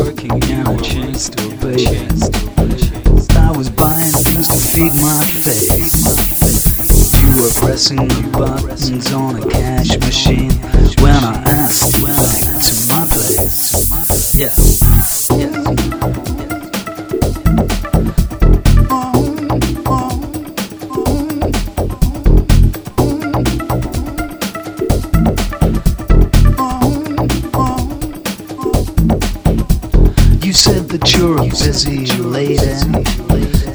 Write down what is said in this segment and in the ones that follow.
working in a chain store, baby. I was buying things to feed my face. You were pressing the buttons on a cash machine said that you're busy lady.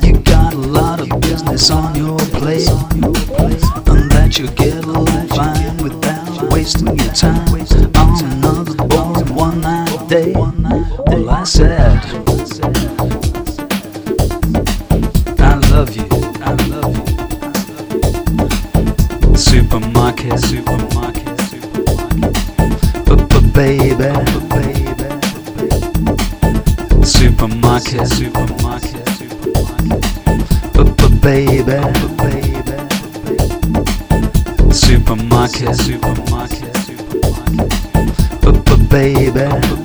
You got a lot of business on your plate. And that you get along fine without wasting your time on another boring one night day. Well, I said, I love you. I love you. Supermarket, supermarket, supermarket. But, baby, baby. Supermarket, supermarket, supermarket. But, baby, baby. Supermarket, supermarket, supermarket. But, baby,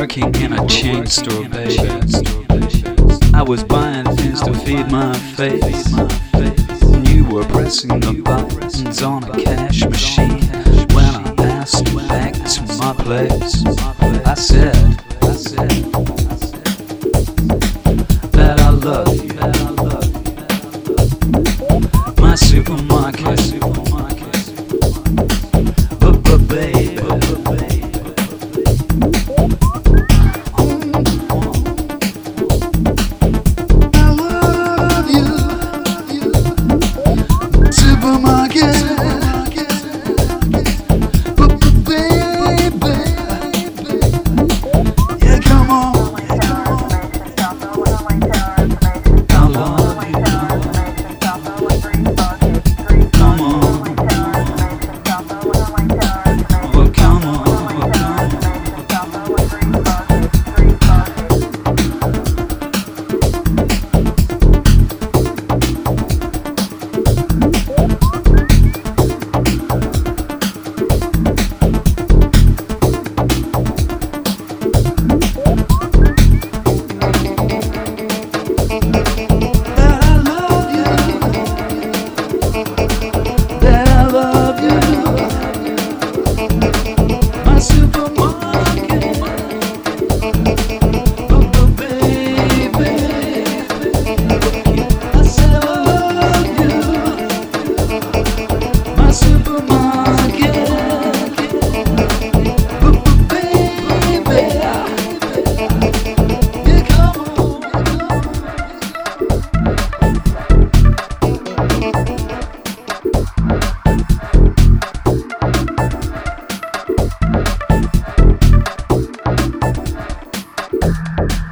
working in a chain store. I was buying things to feed my face. And you were pressing the buttons on a cash machine. When I you back to my place, I said, I said that I love you. Bye.